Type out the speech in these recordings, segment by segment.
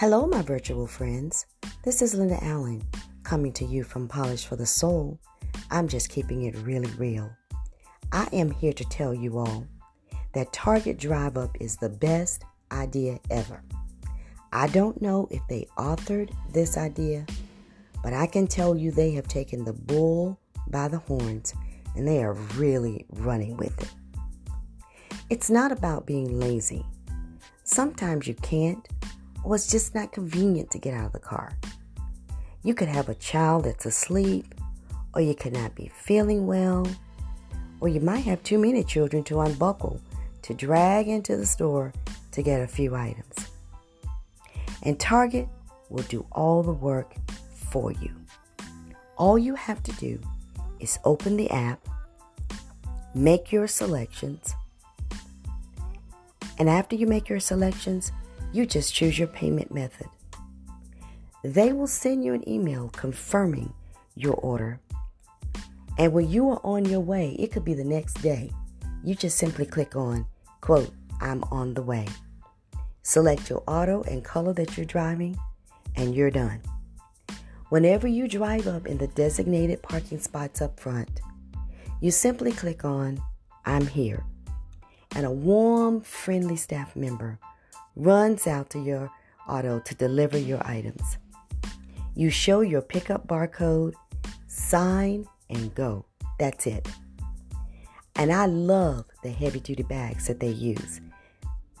Hello, my virtual friends. This is Linda Allen coming to you from Polish for the Soul. I'm just keeping it really real. I am here to tell you all that Target Drive Up is the best idea ever. I don't know if they authored this idea, but I can tell you they have taken the bull by the horns and they are really running with it. It's not about being lazy. Sometimes you can't, it's just not convenient to get out of the car. You could have a child that's asleep, or you could not be feeling well, or you might have too many children to unbuckle to drag into the store to get a few items. And Target will do all the work for you. All you have to do is open the app, make your selections, and after you make your selections, you just choose your payment method. They will send you an email confirming your order. And when you are on your way, it could be the next day, you just simply click on, quote, I'm on the way. Select your auto and color that you're driving, and you're done. Whenever you drive up in the designated parking spots up front, you simply click on I'm here, and a warm, friendly staff member runs out to your auto to deliver your items. You show your pickup barcode, sign, and go. That's it. And I love the heavy duty bags that they use.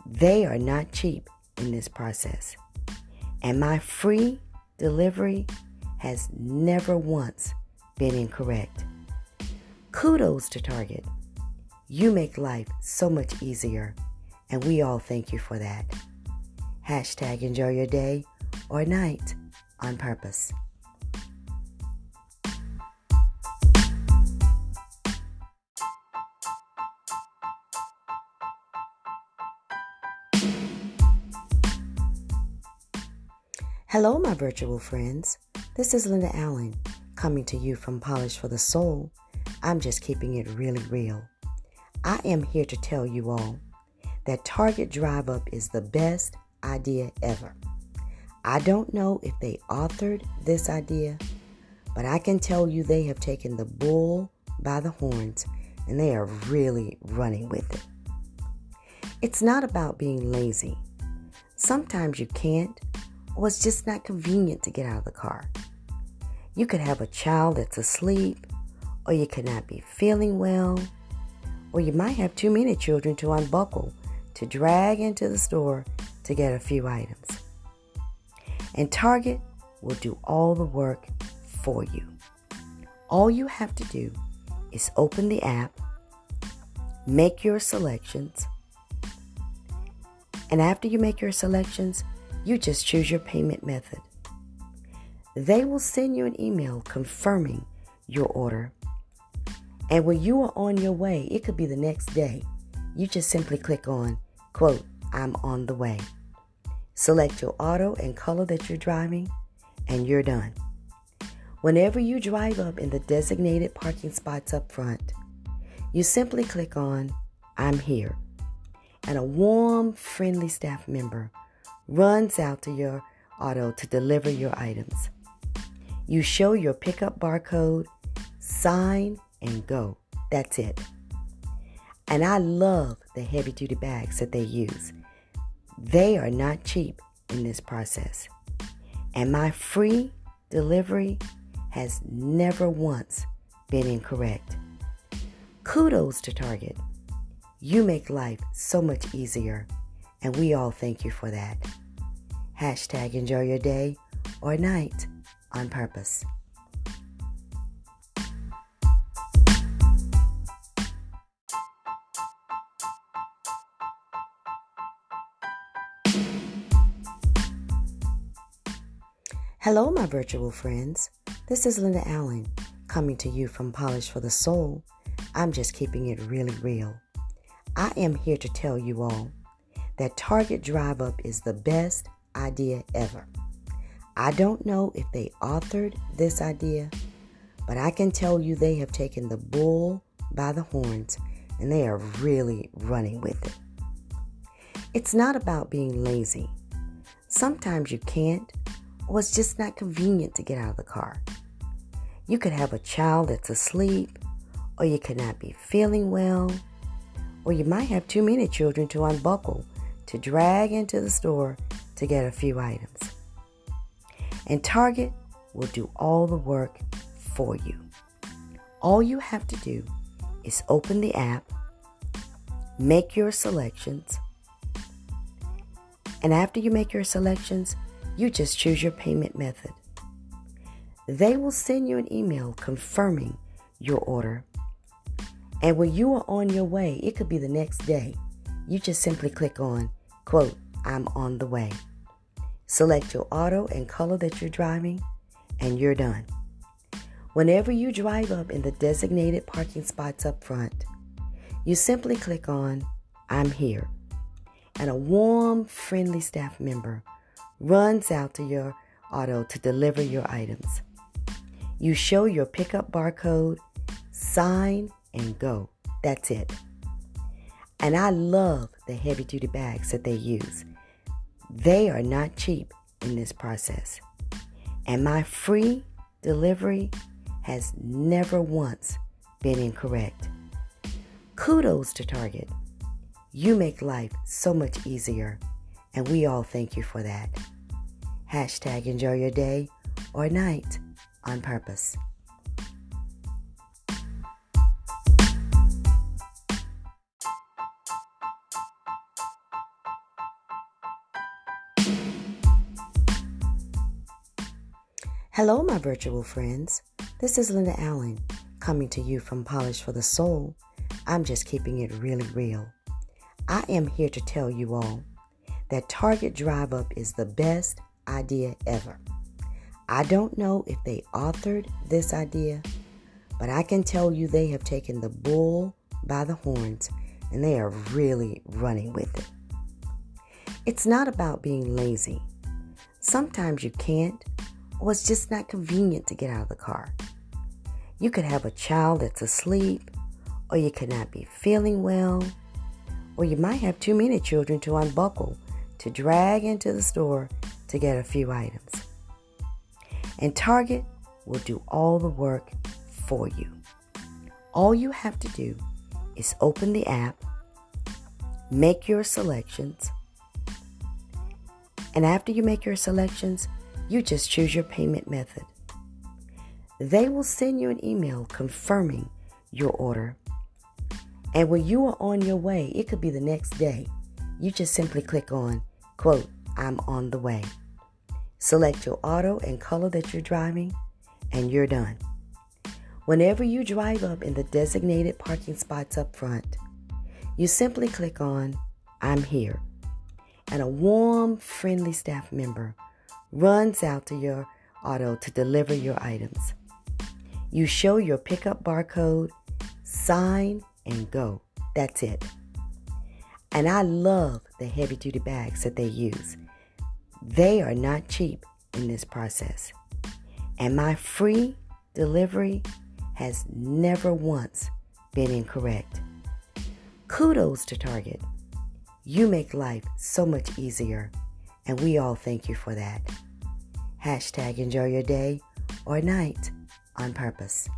They are not cheap in this process. And my free delivery has never once been incorrect. Kudos to Target. You make life so much easier, and we all thank you for that. Hashtag enjoy your day or night on purpose. Hello, my virtual friends. This is Linda Allen coming to you from Polish for the Soul. I'm just keeping it really real. I am here to tell you all that Target Drive Up is the best idea ever. I don't know if they authored this idea, but I can tell you they have taken the bull by the horns and they are really running with it. It's not about being lazy. Sometimes you can't or it's just not convenient to get out of the car. You could have a child that's asleep, or you could not be feeling well, or you might have too many children to unbuckle to drag into the store to get a few items. And Target will do all the work for you. All you have to do is open the app, make your selections, and after you make your selections, you just choose your payment method. They will send you an email confirming your order. And when you are on your way, it could be the next day, you just simply click on, quote, I'm on the way. Select your auto and color that you're driving, and you're done. Whenever you drive up in the designated parking spots up front, you simply click on I'm here, and a warm, friendly staff member runs out to your auto to deliver your items. You show your pickup barcode, sign, and go. That's it. And I love the heavy duty bags that they use. They are not cheap in this process. And my free delivery has never once been incorrect. Kudos to Target. You make life so much easier, and we all thank you for that. Hashtag enjoy your day or night on purpose. Hello, my virtual friends. This is Linda Allen coming to you from Polish for the Soul. I'm just keeping it really real. I am here to tell you all that Target Drive Up is the best idea ever. I don't know if they authored this idea, but I can tell you they have taken the bull by the horns and they are really running with it. It's not about being lazy. Sometimes you can't, it's just not convenient to get out of the car. You could have a child that's asleep, or you could not be feeling well, or you might have too many children to unbuckle to drag into the store to get a few items. And Target will do all the work for you. All you have to do is open the app, make your selections, and after you make your selections, you just choose your payment method. They will send you an email confirming your order. And when you are on your way, it could be the next day, you just simply click on, quote, I'm on the way. Select your auto and color that you're driving, and you're done. Whenever you drive up in the designated parking spots up front, you simply click on I'm here, and a warm, friendly staff member runs out to your auto to deliver your items. You show your pickup barcode, sign, and go. That's it. And I love the heavy duty bags that they use. They are not cheap in this process. And my free delivery has never once been incorrect. Kudos to Target. You make life so much easier, and we all thank you for that. Hashtag enjoy your day or night on purpose. Hello, my virtual friends. This is Linda Allen coming to you from Polish for the Soul. I'm just keeping it really real. I am here to tell you all that Target Drive Up is the best idea ever. I don't know if they authored this idea, but I can tell you they have taken the bull by the horns and they are really running with it. It's not about being lazy. Sometimes you can't or it's just not convenient to get out of the car. You could have a child that's asleep, or you could not be feeling well, or you might have too many children to unbuckle to drag into the store to get a few items. And Target will do all the work for you. All you have to do is open the app, make your selections, and after you make your selections, you just choose your payment method. They will send you an email confirming your order. And when you are on your way, it could be the next day. You just simply click on, quote, I'm on the way. Select your auto and color that you're driving, and you're done. Whenever you drive up in the designated parking spots up front, you simply click on I'm here, and a warm, friendly staff member runs out to your auto to deliver your items. You show your pickup barcode, sign, and go. That's it. And I love the heavy duty bags that they use. They are not cheap in this process. And my free delivery has never once been incorrect. Kudos to Target. You make life so much easier and we all thank you for that. Hashtag enjoy your day or night on purpose.